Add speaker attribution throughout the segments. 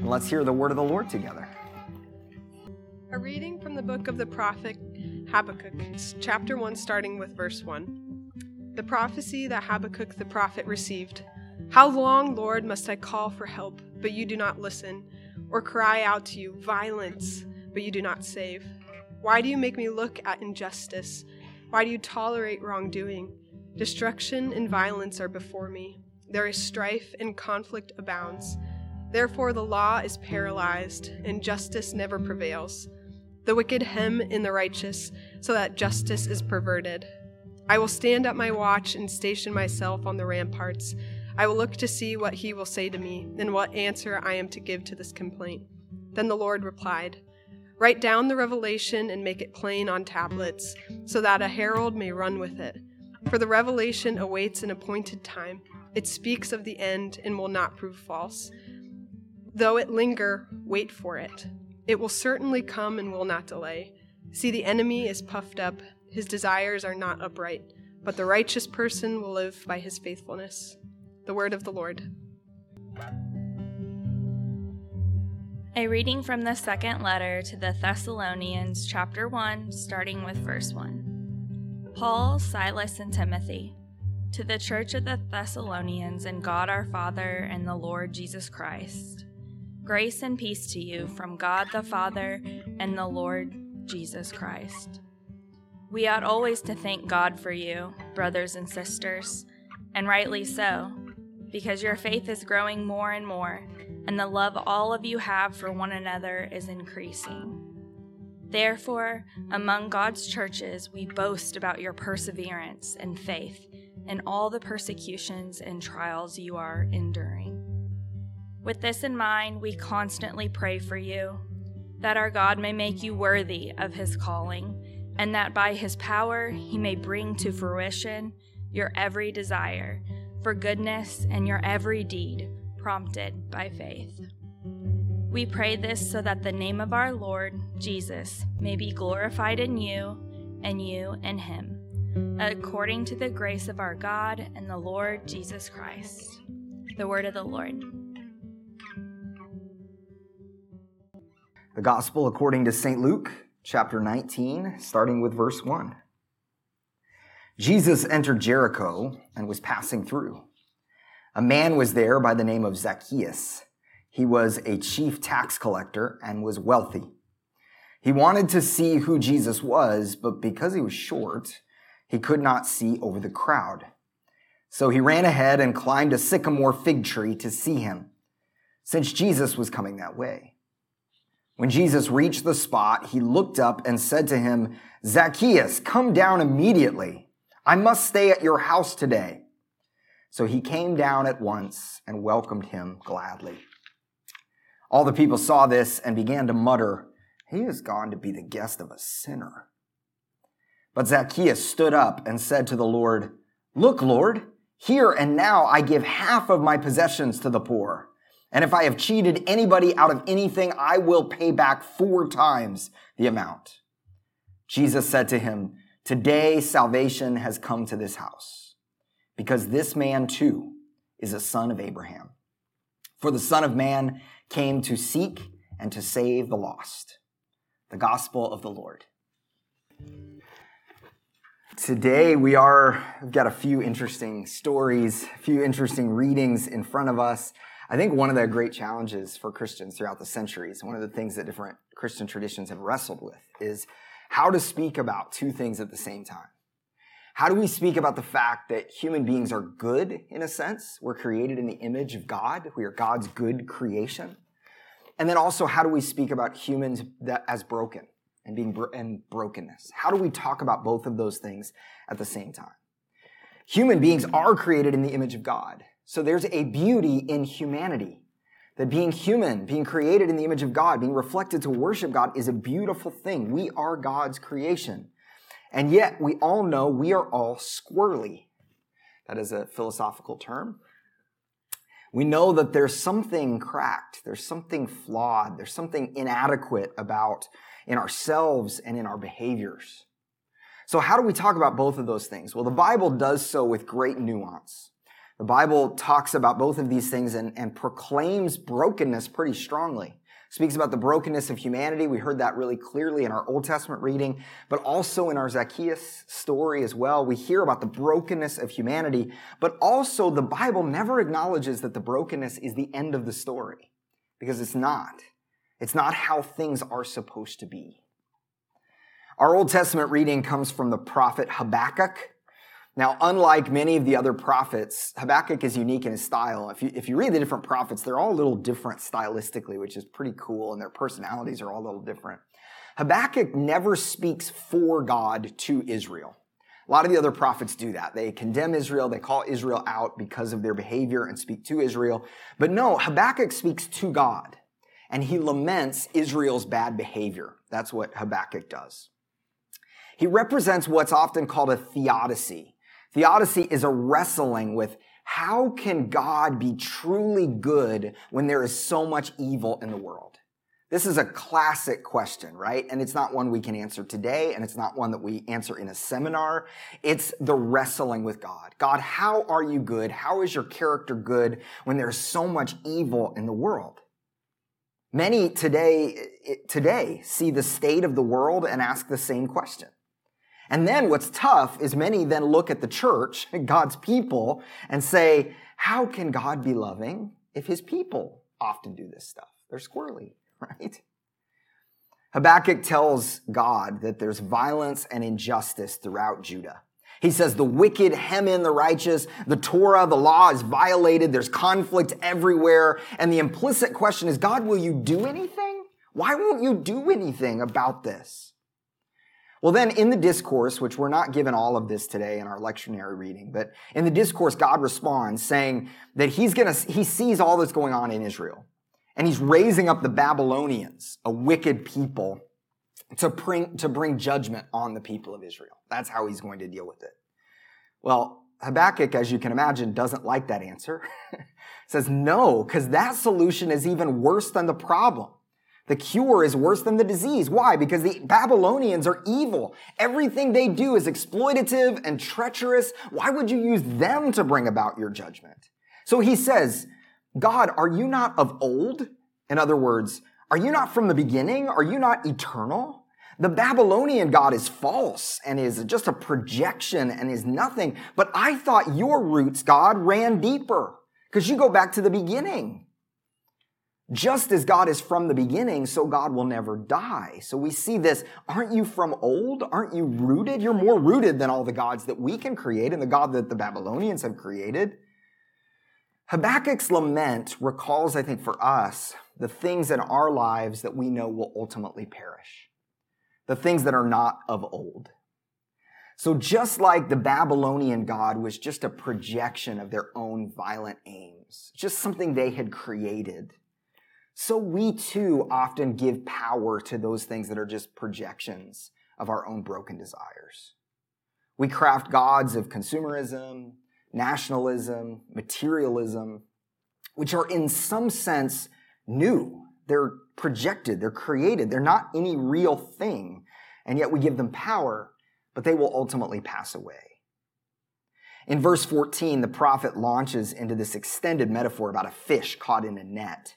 Speaker 1: And let's hear the word of the Lord together.
Speaker 2: A reading from the book of the prophet Habakkuk, chapter 1, starting with verse 1. The prophecy that Habakkuk the prophet received How long, Lord, must I call for help, but you do not listen, or cry out to you, violence, but you do not save? Why do you make me look at injustice? Why do you tolerate wrongdoing? Destruction and violence are before me. There is strife and conflict abounds. Therefore, the law is paralyzed, and justice never prevails. The wicked hem in the righteous, so that justice is perverted. I will stand at my watch and station myself on the ramparts. I will look to see what he will say to me, and what answer I am to give to this complaint. Then the Lord replied, Write down the revelation and make it plain on tablets, so that a herald may run with it. For the revelation awaits an appointed time. It speaks of the end and will not prove false. Though it linger, wait for it. It will certainly come and will not delay. See, the enemy is puffed up, his desires are not upright, but the righteous person will live by his faithfulness. The word of the Lord.
Speaker 3: A reading from the second letter to the Thessalonians, chapter 1, starting with verse 1. Paul, Silas, and Timothy, to the church of the Thessalonians and God our Father and the Lord Jesus Christ. Grace and peace to you from God the Father and the Lord Jesus Christ. We ought always to thank God for you, brothers and sisters, and rightly so, because your faith is growing more and more, and the love all of you have for one another is increasing. Therefore, among God's churches, we boast about your perseverance and faith in all the persecutions and trials you are enduring. With this in mind, we constantly pray for you, that our God may make you worthy of his calling, and that by his power he may bring to fruition your every desire for goodness and your every deed prompted by faith. We pray this so that the name of our Lord, Jesus, may be glorified in you and you in him, according to the grace of our God and the Lord Jesus Christ. The word of the Lord.
Speaker 1: The Gospel according to St. Luke, chapter 19, starting with verse 1. Jesus entered Jericho and was passing through. A man was there by the name of Zacchaeus. He was a chief tax collector and was wealthy. He wanted to see who Jesus was, but because he was short, he could not see over the crowd. So he ran ahead and climbed a sycamore fig tree to see him, since Jesus was coming that way. When Jesus reached the spot, he looked up and said to him, Zacchaeus, come down immediately. I must stay at your house today. So he came down at once and welcomed him gladly. All the people saw this and began to mutter, He has gone to be the guest of a sinner. But Zacchaeus stood up and said to the Lord, Look, Lord, here and now I give half of my possessions to the poor. And if I have cheated anybody out of anything, I will pay back four times the amount. Jesus said to him, Today salvation has come to this house, because this man too is a son of Abraham. For the Son of Man came to seek and to save the lost. The gospel of the Lord. Today we are, we've got a few interesting stories, a few interesting readings in front of us. I think one of the great challenges for Christians throughout the centuries, one of the things that different Christian traditions have wrestled with is how to speak about two things at the same time. How do we speak about the fact that human beings are good in a sense? We're created in the image of God. We are God's good creation. And then also, how do we speak about humans that, as broken and being bro- and brokenness? How do we talk about both of those things at the same time? Human beings are created in the image of God. So there's a beauty in humanity. That being human, being created in the image of God, being reflected to worship God is a beautiful thing. We are God's creation. And yet we all know we are all squirrely. That is a philosophical term. We know that there's something cracked, there's something flawed, there's something inadequate about in ourselves and in our behaviors. So how do we talk about both of those things? Well, the Bible does so with great nuance. The Bible talks about both of these things and, and proclaims brokenness pretty strongly. Speaks about the brokenness of humanity. We heard that really clearly in our Old Testament reading, but also in our Zacchaeus story as well. We hear about the brokenness of humanity, but also the Bible never acknowledges that the brokenness is the end of the story because it's not. It's not how things are supposed to be. Our Old Testament reading comes from the prophet Habakkuk. Now, unlike many of the other prophets, Habakkuk is unique in his style. If you, if you read the different prophets, they're all a little different stylistically, which is pretty cool, and their personalities are all a little different. Habakkuk never speaks for God to Israel. A lot of the other prophets do that. They condemn Israel, they call Israel out because of their behavior and speak to Israel. But no, Habakkuk speaks to God, and he laments Israel's bad behavior. That's what Habakkuk does. He represents what's often called a theodicy. Theodicy is a wrestling with how can God be truly good when there is so much evil in the world? This is a classic question, right? And it's not one we can answer today, and it's not one that we answer in a seminar. It's the wrestling with God. God, how are you good? How is your character good when there's so much evil in the world? Many today, eh, today see the state of the world and ask the same question. And then what's tough is many then look at the church, God's people, and say, how can God be loving if his people often do this stuff? They're squirrely, right? Habakkuk tells God that there's violence and injustice throughout Judah. He says the wicked hem in the righteous, the Torah, the law is violated, there's conflict everywhere. And the implicit question is, God, will you do anything? Why won't you do anything about this? Well, then in the discourse, which we're not given all of this today in our lectionary reading, but in the discourse, God responds saying that he's gonna, he sees all that's going on in Israel. And he's raising up the Babylonians, a wicked people, to bring, to bring judgment on the people of Israel. That's how he's going to deal with it. Well, Habakkuk, as you can imagine, doesn't like that answer. says no, because that solution is even worse than the problem. The cure is worse than the disease. Why? Because the Babylonians are evil. Everything they do is exploitative and treacherous. Why would you use them to bring about your judgment? So he says, God, are you not of old? In other words, are you not from the beginning? Are you not eternal? The Babylonian God is false and is just a projection and is nothing. But I thought your roots, God, ran deeper because you go back to the beginning. Just as God is from the beginning, so God will never die. So we see this. Aren't you from old? Aren't you rooted? You're more rooted than all the gods that we can create and the God that the Babylonians have created. Habakkuk's lament recalls, I think, for us, the things in our lives that we know will ultimately perish. The things that are not of old. So just like the Babylonian God was just a projection of their own violent aims, just something they had created so we too often give power to those things that are just projections of our own broken desires. We craft gods of consumerism, nationalism, materialism, which are in some sense new. They're projected, they're created, they're not any real thing, and yet we give them power, but they will ultimately pass away. In verse 14, the prophet launches into this extended metaphor about a fish caught in a net.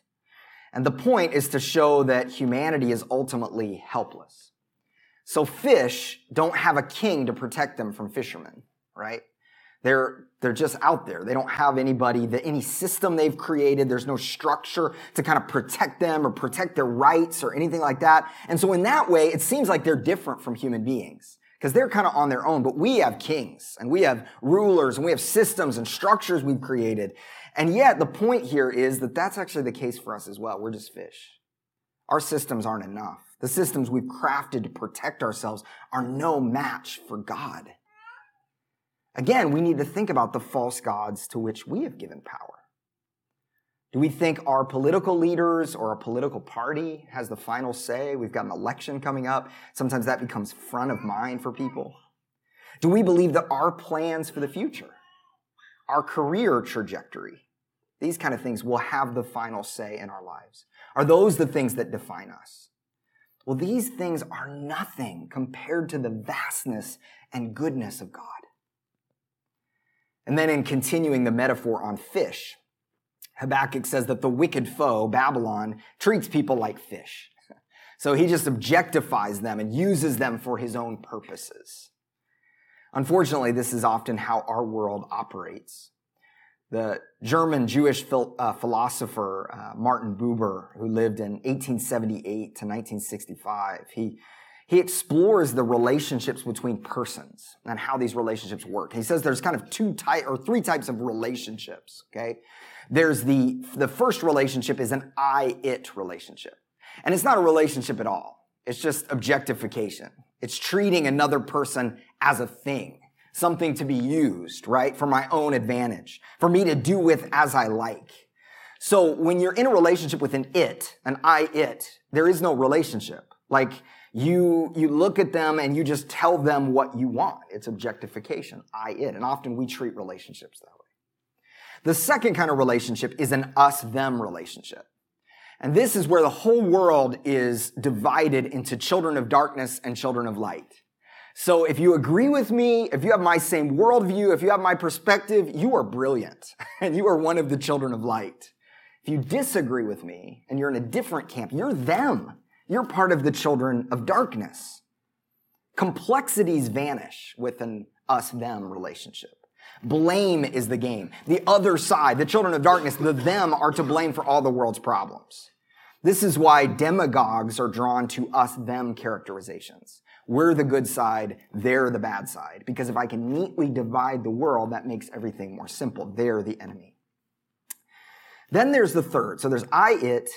Speaker 1: And the point is to show that humanity is ultimately helpless. So fish don't have a king to protect them from fishermen, right? They're, they're just out there. They don't have anybody, that any system they've created. There's no structure to kind of protect them or protect their rights or anything like that. And so in that way, it seems like they're different from human beings because they're kind of on their own. But we have kings and we have rulers and we have systems and structures we've created. And yet, the point here is that that's actually the case for us as well. We're just fish. Our systems aren't enough. The systems we've crafted to protect ourselves are no match for God. Again, we need to think about the false gods to which we have given power. Do we think our political leaders or a political party has the final say? We've got an election coming up. Sometimes that becomes front of mind for people. Do we believe that our plans for the future our career trajectory. These kind of things will have the final say in our lives. Are those the things that define us? Well, these things are nothing compared to the vastness and goodness of God. And then in continuing the metaphor on fish, Habakkuk says that the wicked foe, Babylon, treats people like fish. So he just objectifies them and uses them for his own purposes. Unfortunately, this is often how our world operates. The German Jewish phil- uh, philosopher uh, Martin Buber, who lived in 1878 to 1965, he he explores the relationships between persons and how these relationships work. He says there's kind of two type or three types of relationships. Okay, there's the the first relationship is an I-it relationship, and it's not a relationship at all. It's just objectification. It's treating another person as a thing, something to be used, right, for my own advantage, for me to do with as I like. So when you're in a relationship with an it, an I-it, there is no relationship. Like you, you look at them and you just tell them what you want. It's objectification, I, it. And often we treat relationships that way. The second kind of relationship is an us, them relationship. And this is where the whole world is divided into children of darkness and children of light. So if you agree with me, if you have my same worldview, if you have my perspective, you are brilliant and you are one of the children of light. If you disagree with me and you're in a different camp, you're them. You're part of the children of darkness. Complexities vanish with an us them relationship. Blame is the game. The other side, the children of darkness, the them are to blame for all the world's problems. This is why demagogues are drawn to us them characterizations. We're the good side, they're the bad side. Because if I can neatly divide the world, that makes everything more simple. They're the enemy. Then there's the third. So there's I, it,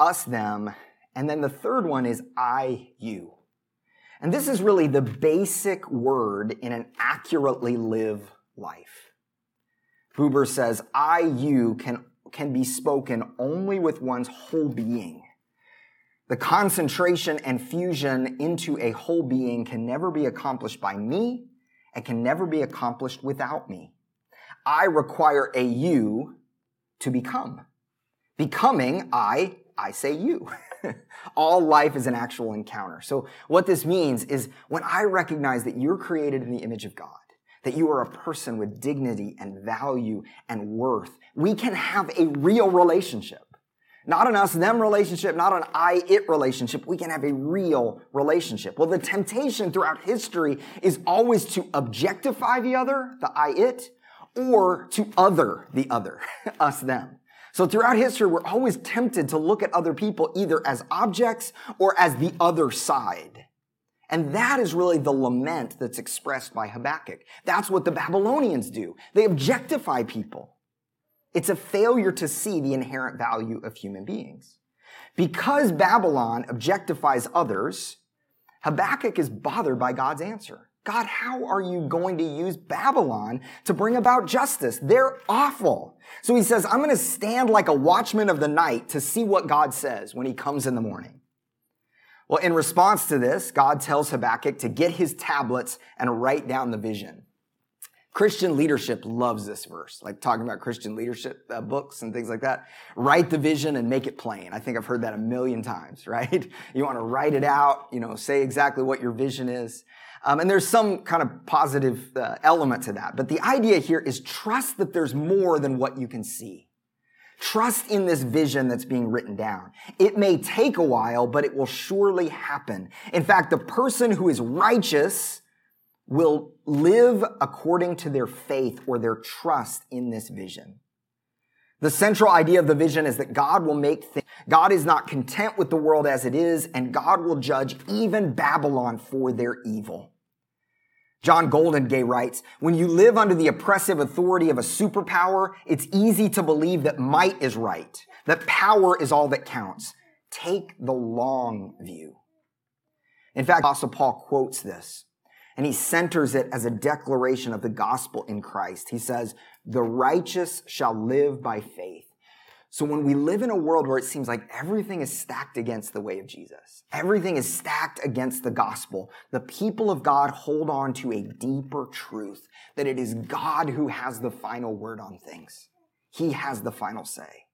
Speaker 1: us, them, and then the third one is I, you. And this is really the basic word in an accurately live life. Buber says, I, you can, can be spoken only with one's whole being. The concentration and fusion into a whole being can never be accomplished by me and can never be accomplished without me. I require a you to become. Becoming, I, I say you. All life is an actual encounter. So what this means is when I recognize that you're created in the image of God, that you are a person with dignity and value and worth, we can have a real relationship. Not an us them relationship, not an I it relationship. We can have a real relationship. Well, the temptation throughout history is always to objectify the other, the I it, or to other the other, us them. So throughout history, we're always tempted to look at other people either as objects or as the other side. And that is really the lament that's expressed by Habakkuk. That's what the Babylonians do. They objectify people. It's a failure to see the inherent value of human beings. Because Babylon objectifies others, Habakkuk is bothered by God's answer. God, how are you going to use Babylon to bring about justice? They're awful. So he says, I'm going to stand like a watchman of the night to see what God says when he comes in the morning. Well, in response to this, God tells Habakkuk to get his tablets and write down the vision. Christian leadership loves this verse, like talking about Christian leadership uh, books and things like that. Write the vision and make it plain. I think I've heard that a million times, right? You want to write it out, you know, say exactly what your vision is. Um, and there's some kind of positive uh, element to that. But the idea here is trust that there's more than what you can see. Trust in this vision that's being written down. It may take a while, but it will surely happen. In fact, the person who is righteous will live according to their faith or their trust in this vision. The central idea of the vision is that God will make things. God is not content with the world as it is, and God will judge even Babylon for their evil. John Goldingay writes, when you live under the oppressive authority of a superpower, it's easy to believe that might is right, that power is all that counts. Take the long view. In fact, Apostle Paul quotes this and he centers it as a declaration of the gospel in Christ. He says, the righteous shall live by faith. So when we live in a world where it seems like everything is stacked against the way of Jesus, everything is stacked against the gospel, the people of God hold on to a deeper truth that it is God who has the final word on things. He has the final say.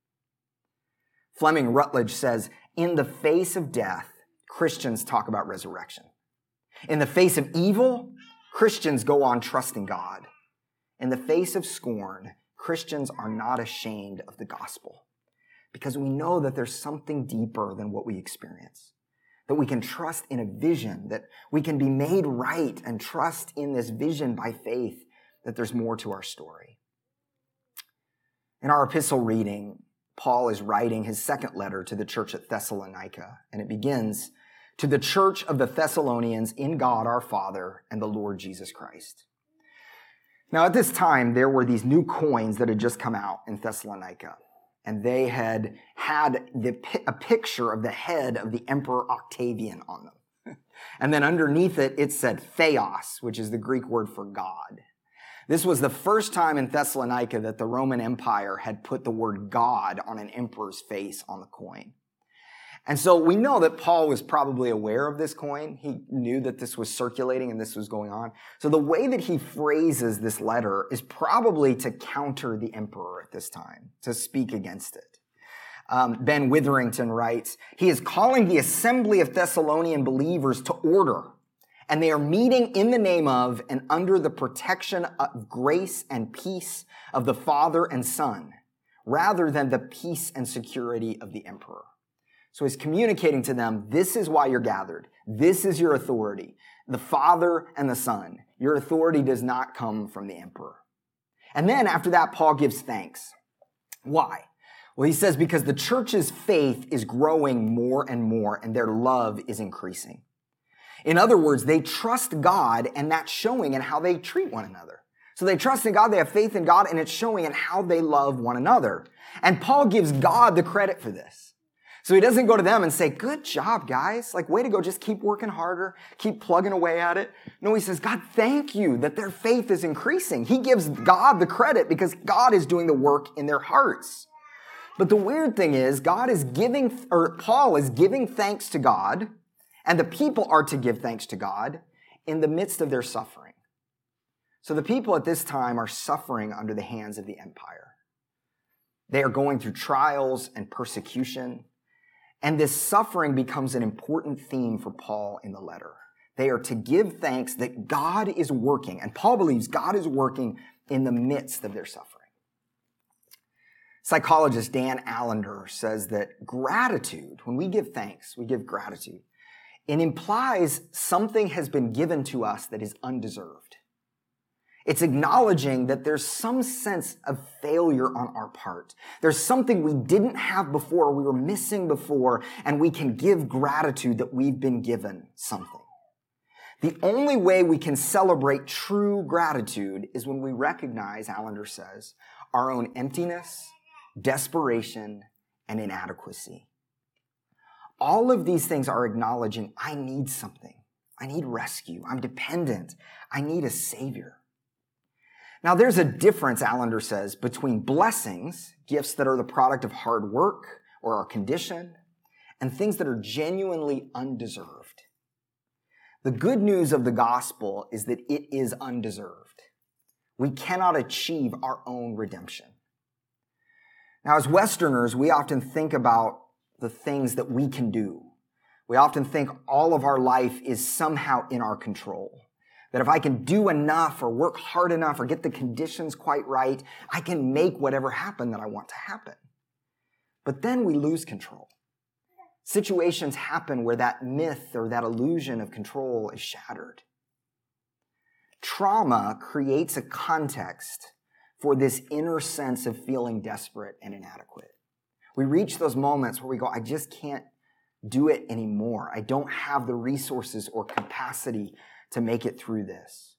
Speaker 1: Fleming Rutledge says, in the face of death, Christians talk about resurrection. In the face of evil, Christians go on trusting God. in the face of scorn, Christians are not ashamed of the gospel because we know that there's something deeper than what we experience. That we can trust in a vision, that we can be made right and trust in this vision by faith, that there's more to our story. In our epistle reading, Paul is writing his second letter to the church at Thessalonica, and it begins, To the church of the Thessalonians in God our Father and the Lord Jesus Christ. Now, at this time, there were these new coins that had just come out in Thessalonica, and they had had the, a picture of the head of the Emperor Octavian on them. And then underneath it, it said Theos, which is the Greek word for God. This was the first time in Thessalonica that the Roman Empire had put the word God on an emperor's face on the coin. And so we know that Paul was probably aware of this coin. He knew that this was circulating and this was going on. So the way that he phrases this letter is probably to counter the emperor at this time, to speak against it. Um, Ben Witherington writes, he is calling the assembly of Thessalonian believers to order and they are meeting in the name of and under the protection of grace and peace of the Father and Son, rather than the peace and security of the emperor. So he's communicating to them, this is why you're gathered. This is your authority. The Father and the Son. Your authority does not come from the emperor. And then after that, Paul gives thanks. Why? Well, he says because the church's faith is growing more and more and their love is increasing. In other words, they trust God and that's showing in how they treat one another. So they trust in God, they have faith in God, and it's showing in how they love one another. And Paul gives God the credit for this. So he doesn't go to them and say, good job, guys. Like, way to go. Just keep working harder. Keep plugging away at it. No, he says, God, thank you that their faith is increasing. He gives God the credit because God is doing the work in their hearts. But the weird thing is, God is giving, or Paul is giving thanks to God and the people are to give thanks to God in the midst of their suffering. So the people at this time are suffering under the hands of the empire. They are going through trials and persecution. And this suffering becomes an important theme for Paul in the letter. They are to give thanks that God is working, and Paul believes God is working in the midst of their suffering. Psychologist Dan Allender says that gratitude, when we give thanks, we give gratitude, it implies something has been given to us that is undeserved. It's acknowledging that there's some sense of failure on our part. There's something we didn't have before, we were missing before, and we can give gratitude that we've been given something. The only way we can celebrate true gratitude is when we recognize, Allender says, our own emptiness, desperation, and inadequacy. All of these things are acknowledging I need something. I need rescue. I'm dependent. I need a savior. Now, there's a difference, Allender says, between blessings, gifts that are the product of hard work or our condition, and things that are genuinely undeserved. The good news of the gospel is that it is undeserved. We cannot achieve our own redemption. Now, as Westerners, we often think about the things that we can do. We often think all of our life is somehow in our control. That if I can do enough or work hard enough or get the conditions quite right, I can make whatever happen that I want to happen. But then we lose control. Situations happen where that myth or that illusion of control is shattered. Trauma creates a context for this inner sense of feeling desperate and inadequate. We reach those moments where we go, I just can't do it anymore. I don't have the resources or capacity to make it through this.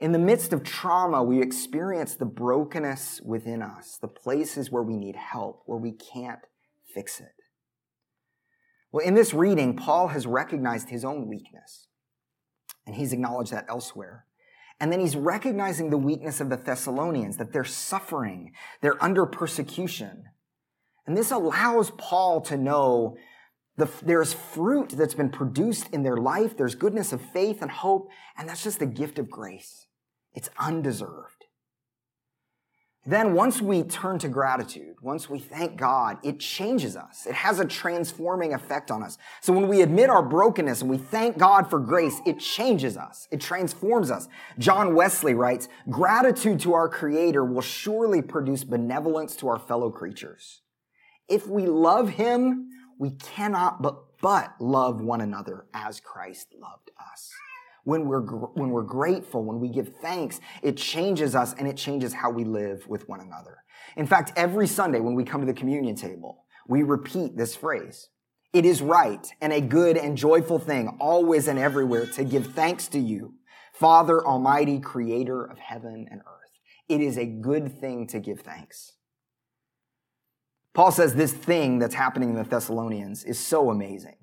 Speaker 1: In the midst of trauma, we experience the brokenness within us, the places where we need help, where we can't fix it. Well, in this reading, Paul has recognized his own weakness, and he's acknowledged that elsewhere. And then he's recognizing the weakness of the Thessalonians, that they're suffering, they're under persecution. And this allows Paul to know the, there's fruit that's been produced in their life. There's goodness of faith and hope. And that's just the gift of grace. It's undeserved. then once we turn to gratitude, once we thank God, it changes us. It has a transforming effect on us. So when we admit our brokenness and we thank God for grace, it changes us. It transforms us. John Wesley writes, gratitude to our creator will surely produce benevolence to our fellow creatures. If we love him, we cannot but, but love one another as Christ loved us when we're, when we're grateful, when we give thanks, it changes us and it changes how we live with one another. In fact, every Sunday when we come to the communion table, we repeat this phrase. It is right and a good and joyful thing always and everywhere to give thanks to you, Father Almighty, creator of heaven and earth. It is a good thing to give thanks. Paul says this thing that's happening in the Thessalonians is so amazing.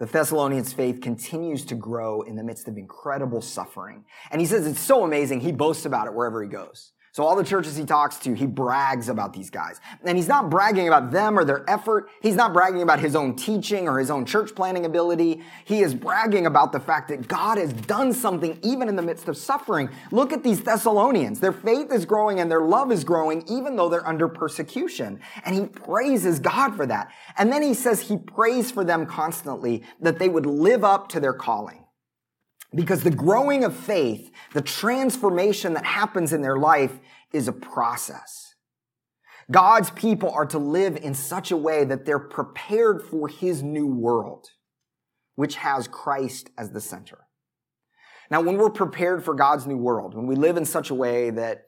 Speaker 1: The Thessalonians' faith continues to grow in the midst of incredible suffering. And he says it's so amazing, he boasts about it wherever he goes. So all the churches he talks to, he brags about these guys. And he's not bragging about them or their effort. He's not bragging about his own teaching or his own church planning ability. He is bragging about the fact that God has done something even in the midst of suffering. Look at these Thessalonians. Their faith is growing and their love is growing even though they're under persecution. And he praises God for that. And then he says he prays for them constantly that they would live up to their calling. Because the growing of faith, the transformation that happens in their life is a process. God's people are to live in such a way that they're prepared for his new world, which has Christ as the center. Now, when we're prepared for God's new world, when we live in such a way that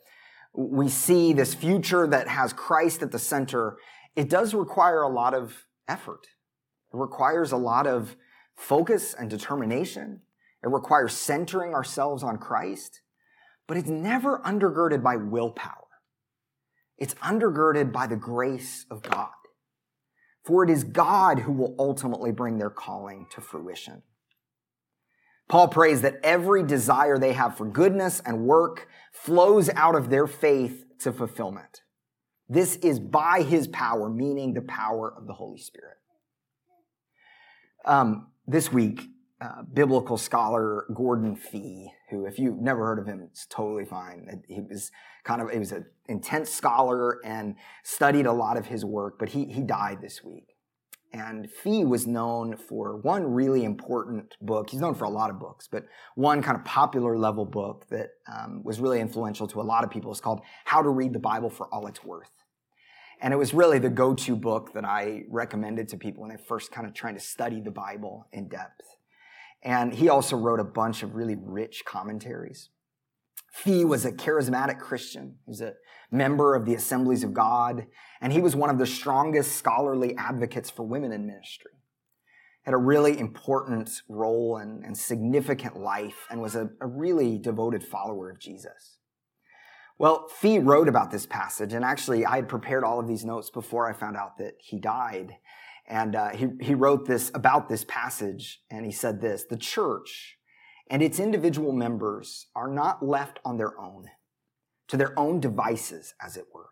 Speaker 1: we see this future that has Christ at the center, it does require a lot of effort. It requires a lot of focus and determination. It requires centering ourselves on Christ, but it's never undergirded by willpower. It's undergirded by the grace of God. For it is God who will ultimately bring their calling to fruition. Paul prays that every desire they have for goodness and work flows out of their faith to fulfillment. This is by his power, meaning the power of the Holy Spirit. Um, this week, uh, biblical scholar Gordon Fee, who, if you've never heard of him, it's totally fine. He was kind of, he was an intense scholar and studied a lot of his work, but he, he died this week. And Fee was known for one really important book. He's known for a lot of books, but one kind of popular level book that um, was really influential to a lot of people is called How to Read the Bible for All It's Worth. And it was really the go-to book that I recommended to people when they first kind of trying to study the Bible in depth. And he also wrote a bunch of really rich commentaries. Fee was a charismatic Christian. He was a member of the Assemblies of God, and he was one of the strongest scholarly advocates for women in ministry. Had a really important role and, and significant life, and was a, a really devoted follower of Jesus. Well, Fee wrote about this passage, and actually, I had prepared all of these notes before I found out that he died. And uh, he, he wrote this about this passage, and he said this The church and its individual members are not left on their own, to their own devices, as it were.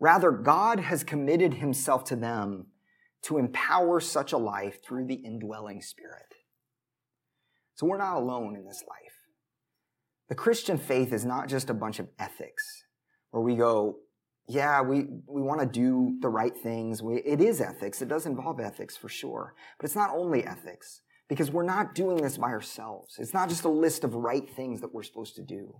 Speaker 1: Rather, God has committed himself to them to empower such a life through the indwelling spirit. So we're not alone in this life. The Christian faith is not just a bunch of ethics where we go, yeah, we, we want to do the right things. We, it is ethics. It does involve ethics for sure. But it's not only ethics because we're not doing this by ourselves. It's not just a list of right things that we're supposed to do.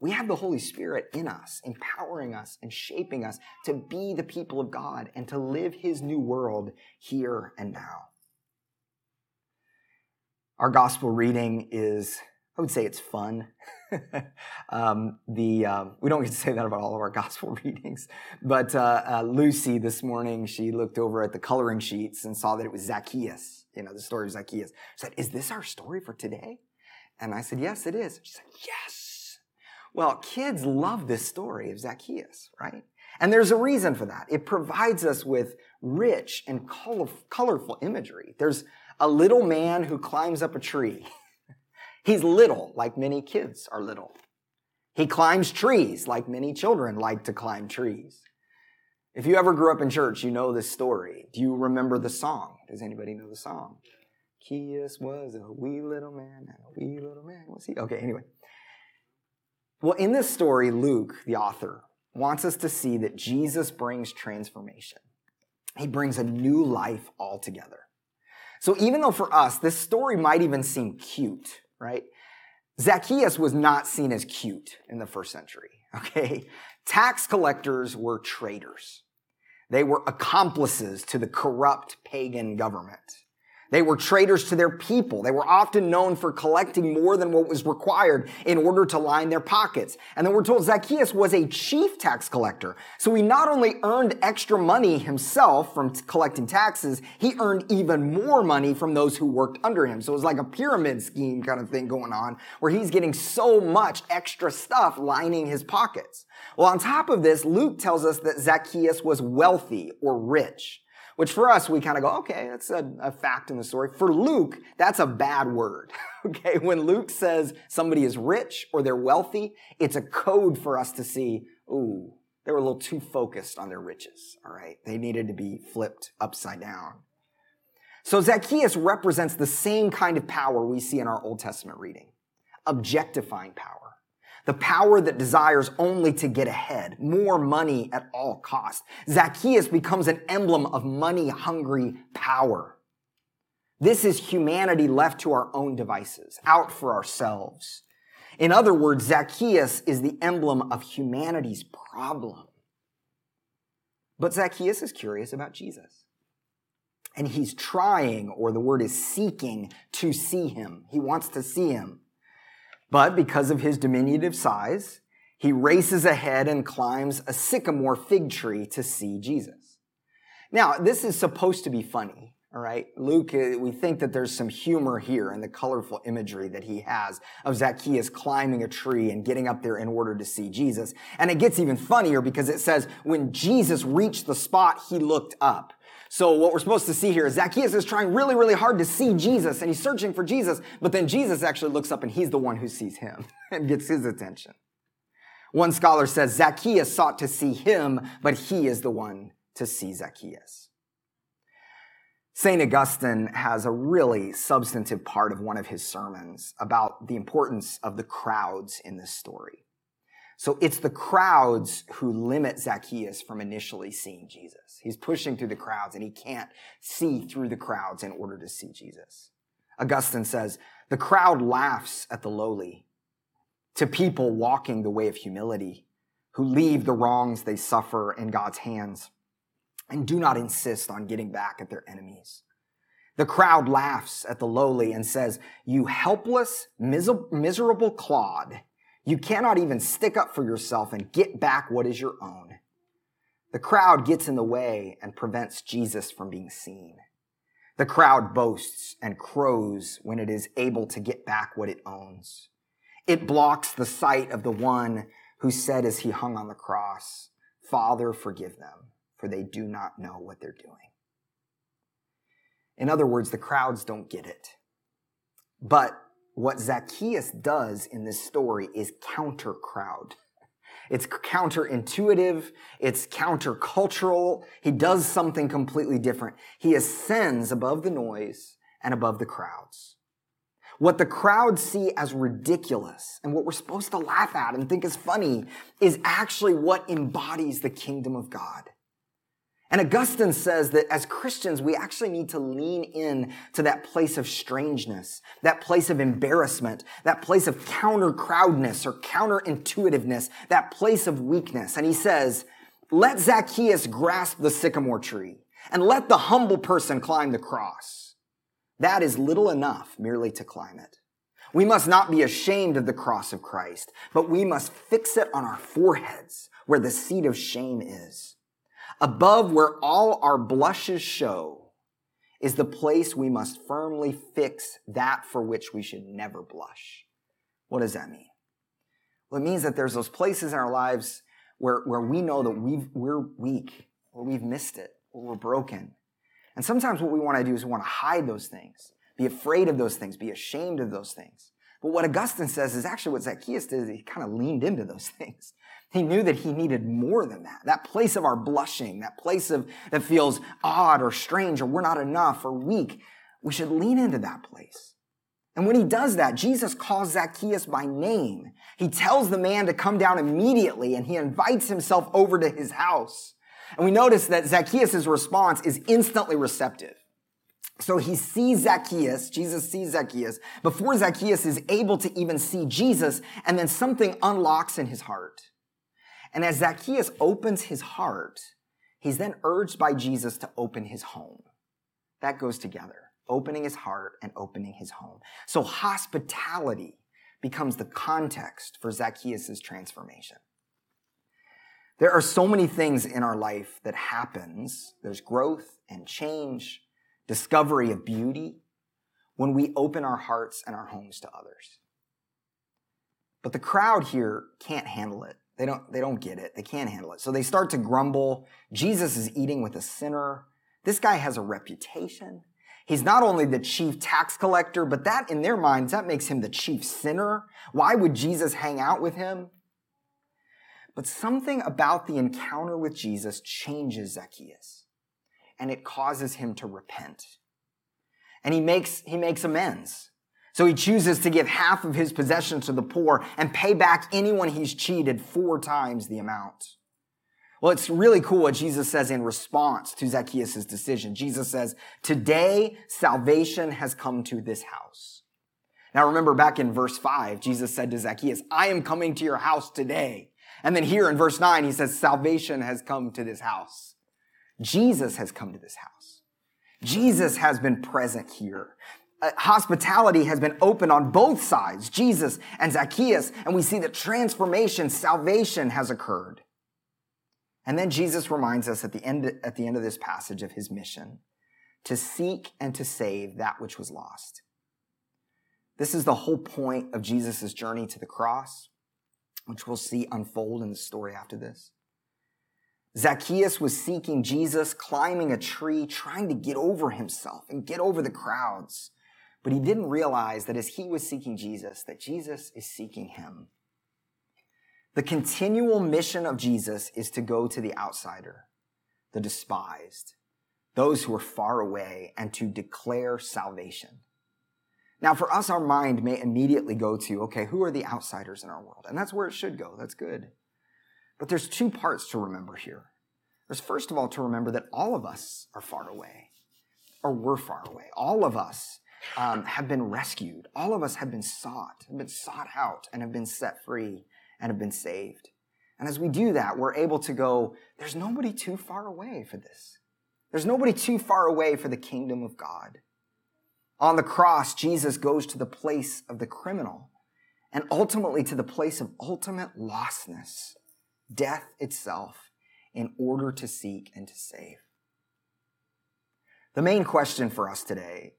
Speaker 1: We have the Holy Spirit in us, empowering us and shaping us to be the people of God and to live His new world here and now. Our gospel reading is I would say it's fun. um, the um, we don't get to say that about all of our gospel readings, but uh, uh, Lucy this morning she looked over at the coloring sheets and saw that it was Zacchaeus. You know the story of Zacchaeus. She said, "Is this our story for today?" And I said, "Yes, it is." She said, "Yes." Well, kids love this story of Zacchaeus, right? And there's a reason for that. It provides us with rich and colorful imagery. There's a little man who climbs up a tree. He's little, like many kids are little. He climbs trees, like many children like to climb trees. If you ever grew up in church, you know this story. Do you remember the song? Does anybody know the song? Zacchaeus was a wee little man, and a wee little man was he. Okay, anyway. Well, in this story, Luke, the author, wants us to see that Jesus brings transformation. He brings a new life altogether. So even though for us, this story might even seem cute, right? Zacchaeus was not seen as cute in the first century, okay? Tax collectors were traitors. They were accomplices to the corrupt pagan government. They were traitors to their people. They were often known for collecting more than what was required in order to line their pockets. And then we're told Zacchaeus was a chief tax collector. So he not only earned extra money himself from t- collecting taxes, he earned even more money from those who worked under him. So it was like a pyramid scheme kind of thing going on where he's getting so much extra stuff lining his pockets. Well, on top of this, Luke tells us that Zacchaeus was wealthy or rich which for us, we kind of go, okay, that's a, a, fact in the story. For Luke, that's a bad word. okay. When Luke says somebody is rich or they're wealthy, it's a code for us to see, ooh, they were a little too focused on their riches. All right. They needed to be flipped upside down. So Zacchaeus represents the same kind of power we see in our Old Testament reading. Objectifying power the power that desires only to get ahead, more money at all cost. Zacchaeus becomes an emblem of money hungry power. This is humanity left to our own devices, out for ourselves. In other words, Zacchaeus is the emblem of humanity's problem. But Zacchaeus is curious about Jesus. And he's trying, or the word is seeking, to see him. He wants to see him. But because of his diminutive size, he races ahead and climbs a sycamore fig tree to see Jesus. Now, this is supposed to be funny, all right? Luke, uh, we think that there's some humor here in the colorful imagery that he has of Zacchaeus climbing a tree and getting up there in order to see Jesus. And it gets even funnier because it says, when Jesus reached the spot, he looked up. So what we're supposed to see here is Zacchaeus is trying really, really hard to see Jesus and he's searching for Jesus, but then Jesus actually looks up and he's the one who sees him and gets his attention. One scholar says Zacchaeus sought to see him, but he is the one to see Zacchaeus. St. Augustine has a really substantive part of one of his sermons about the importance of the crowds in this story. So it's the crowds who limit Zacchaeus from initially seeing Jesus. He's pushing through the crowds and he can't see through the crowds in order to see Jesus. Augustine says, the crowd laughs at the lowly to people walking the way of humility who leave the wrongs they suffer in God's hands and do not insist on getting back at their enemies. The crowd laughs at the lowly and says, you helpless, miserable clod you cannot even stick up for yourself and get back what is your own. The crowd gets in the way and prevents Jesus from being seen. The crowd boasts and crows when it is able to get back what it owns. It blocks the sight of the one who said as he hung on the cross, Father, forgive them, for they do not know what they're doing. In other words, the crowds don't get it. But what Zacchaeus does in this story is counter crowd. It's counterintuitive. It's countercultural. He does something completely different. He ascends above the noise and above the crowds. What the crowds see as ridiculous and what we're supposed to laugh at and think is funny is actually what embodies the kingdom of God. And Augustine says that as Christians, we actually need to lean in to that place of strangeness, that place of embarrassment, that place of counter crowdness or counterintuitiveness, that place of weakness. And he says, let Zacchaeus grasp the sycamore tree and let the humble person climb the cross. That is little enough merely to climb it. We must not be ashamed of the cross of Christ, but we must fix it on our foreheads where the seat of shame is. Above where all our blushes show is the place we must firmly fix that for which we should never blush. What does that mean? Well, it means that there's those places in our lives where, where we know that we we're weak, or we've missed it, or we're broken. And sometimes what we want to do is we want to hide those things, be afraid of those things, be ashamed of those things. But what Augustine says is actually what Zacchaeus did is he kind of leaned into those things. He knew that he needed more than that. That place of our blushing, that place of that feels odd or strange or we're not enough or weak. We should lean into that place. And when he does that, Jesus calls Zacchaeus by name. He tells the man to come down immediately and he invites himself over to his house. And we notice that Zacchaeus' response is instantly receptive. So he sees Zacchaeus, Jesus sees Zacchaeus, before Zacchaeus is able to even see Jesus, and then something unlocks in his heart. And as Zacchaeus opens his heart, he's then urged by Jesus to open his home. That goes together opening his heart and opening his home. So hospitality becomes the context for Zacchaeus' transformation. There are so many things in our life that happens. There's growth and change, discovery of beauty when we open our hearts and our homes to others. But the crowd here can't handle it. They don't, they don't get it. They can't handle it. So they start to grumble. Jesus is eating with a sinner. This guy has a reputation. He's not only the chief tax collector, but that in their minds, that makes him the chief sinner. Why would Jesus hang out with him? But something about the encounter with Jesus changes Zacchaeus and it causes him to repent. And he makes, he makes amends. So he chooses to give half of his possessions to the poor and pay back anyone he's cheated four times the amount. Well, it's really cool what Jesus says in response to Zacchaeus' decision. Jesus says, today salvation has come to this house. Now remember back in verse five, Jesus said to Zacchaeus, I am coming to your house today. And then here in verse nine, he says, salvation has come to this house. Jesus has come to this house. Jesus has been present here. Uh, hospitality has been open on both sides, Jesus and Zacchaeus, and we see that transformation, salvation has occurred. And then Jesus reminds us at the end, at the end of this passage of his mission to seek and to save that which was lost. This is the whole point of Jesus' journey to the cross, which we'll see unfold in the story after this. Zacchaeus was seeking Jesus, climbing a tree, trying to get over himself and get over the crowds. But he didn't realize that as he was seeking Jesus, that Jesus is seeking him. The continual mission of Jesus is to go to the outsider, the despised, those who are far away, and to declare salvation. Now, for us, our mind may immediately go to, okay, who are the outsiders in our world? And that's where it should go. That's good. But there's two parts to remember here. There's first of all to remember that all of us are far away, or we're far away. All of us um, have been rescued. All of us have been sought, have been sought out, and have been set free and have been saved. And as we do that, we're able to go, there's nobody too far away for this. There's nobody too far away for the kingdom of God. On the cross, Jesus goes to the place of the criminal and ultimately to the place of ultimate lostness, death itself, in order to seek and to save. The main question for us today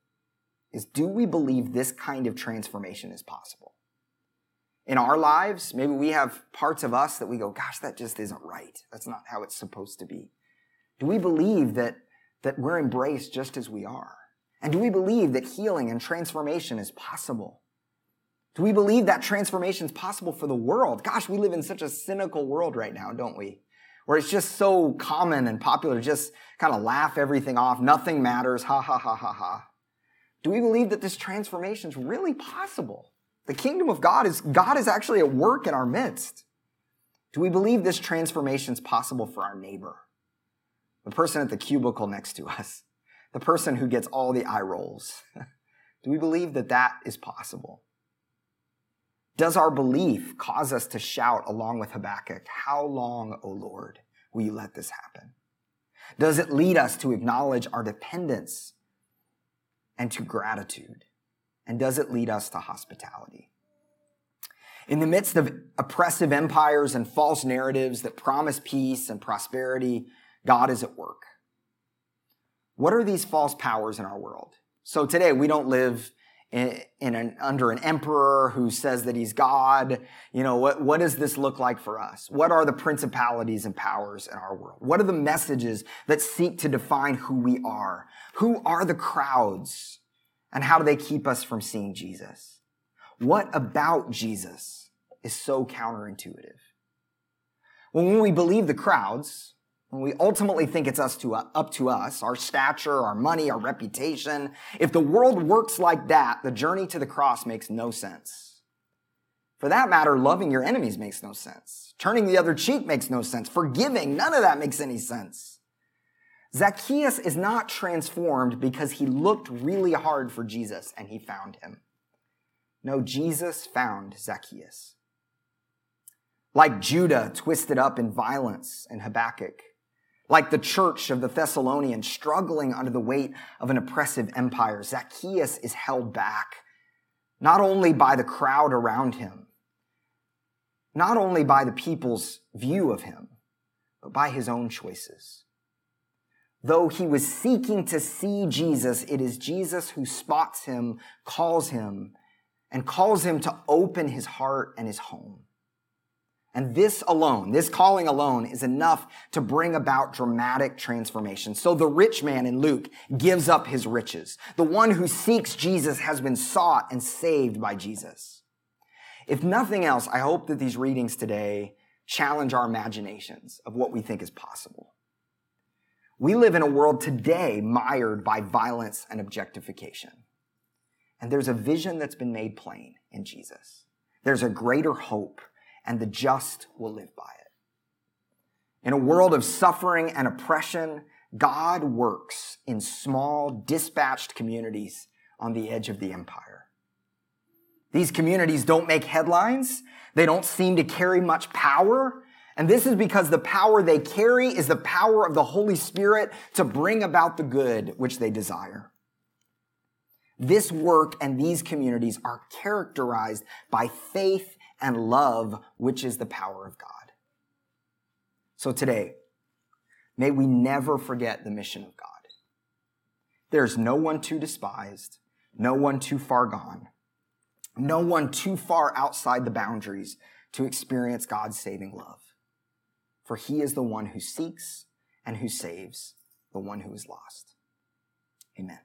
Speaker 1: is do we believe this kind of transformation is possible? in our lives, maybe we have parts of us that we go, gosh, that just isn't right. That's not how it's supposed to be. Do we believe that, that we're embraced just as we are? And do we believe that healing and transformation is possible? Do we believe that transformation is possible for the world? Gosh, we live in such a cynical world right now, don't we? Where it's just so common and popular, to just kind of laugh everything off. Nothing matters. Ha ha ha ha ha. Do we believe that this transformation is really possible? The kingdom of God is, God is actually at work in our midst. Do we believe this transformation is possible for our neighbor? The person at the cubicle next to us, the person who gets all the eye rolls. Do we believe that that is possible? Does our belief cause us to shout along with Habakkuk, How long, O Lord, will you let this happen? Does it lead us to acknowledge our dependence and to gratitude? And does it lead us to hospitality? In the midst of oppressive empires and false narratives that promise peace and prosperity, God is at work. What are these false powers in our world? So today we don't live in, an, under an emperor who says that he's God. You know, what, what does this look like for us? What are the principalities and powers in our world? What are the messages that seek to define who we are? Who are the crowds and how do they keep us from seeing Jesus? What about Jesus is so counterintuitive? Well, when we believe the crowds, when we ultimately think it's us to, up to us, our stature, our money, our reputation, if the world works like that, the journey to the cross makes no sense. For that matter, loving your enemies makes no sense. Turning the other cheek makes no sense. Forgiving, none of that makes any sense. Zacchaeus is not transformed because he looked really hard for Jesus and he found him. No, Jesus found Zacchaeus. Like Judah twisted up in violence in Habakkuk, like the church of the Thessalonians struggling under the weight of an oppressive empire, Zacchaeus is held back, not only by the crowd around him, not only by the people's view of him, but by his own choices. Though he was seeking to see Jesus, it is Jesus who spots him, calls him, and calls him to open his heart and his home. And this alone, this calling alone is enough to bring about dramatic transformation. So the rich man in Luke gives up his riches. The one who seeks Jesus has been sought and saved by Jesus. If nothing else, I hope that these readings today challenge our imaginations of what we think is possible. We live in a world today mired by violence and objectification. And there's a vision that's been made plain in Jesus. There's a greater hope and the just will live by it. In a world of suffering and oppression, God works in small, dispatched communities on the edge of the empire. These communities don't make headlines. They don't seem to carry much power. And this is because the power they carry is the power of the Holy Spirit to bring about the good which they desire. This work and these communities are characterized by faith and love, which is the power of God. So today, may we never forget the mission of God. There's no one too despised, no one too far gone, no one too far outside the boundaries to experience God's saving love. For he is the one who seeks and who saves the one who is lost. Amen.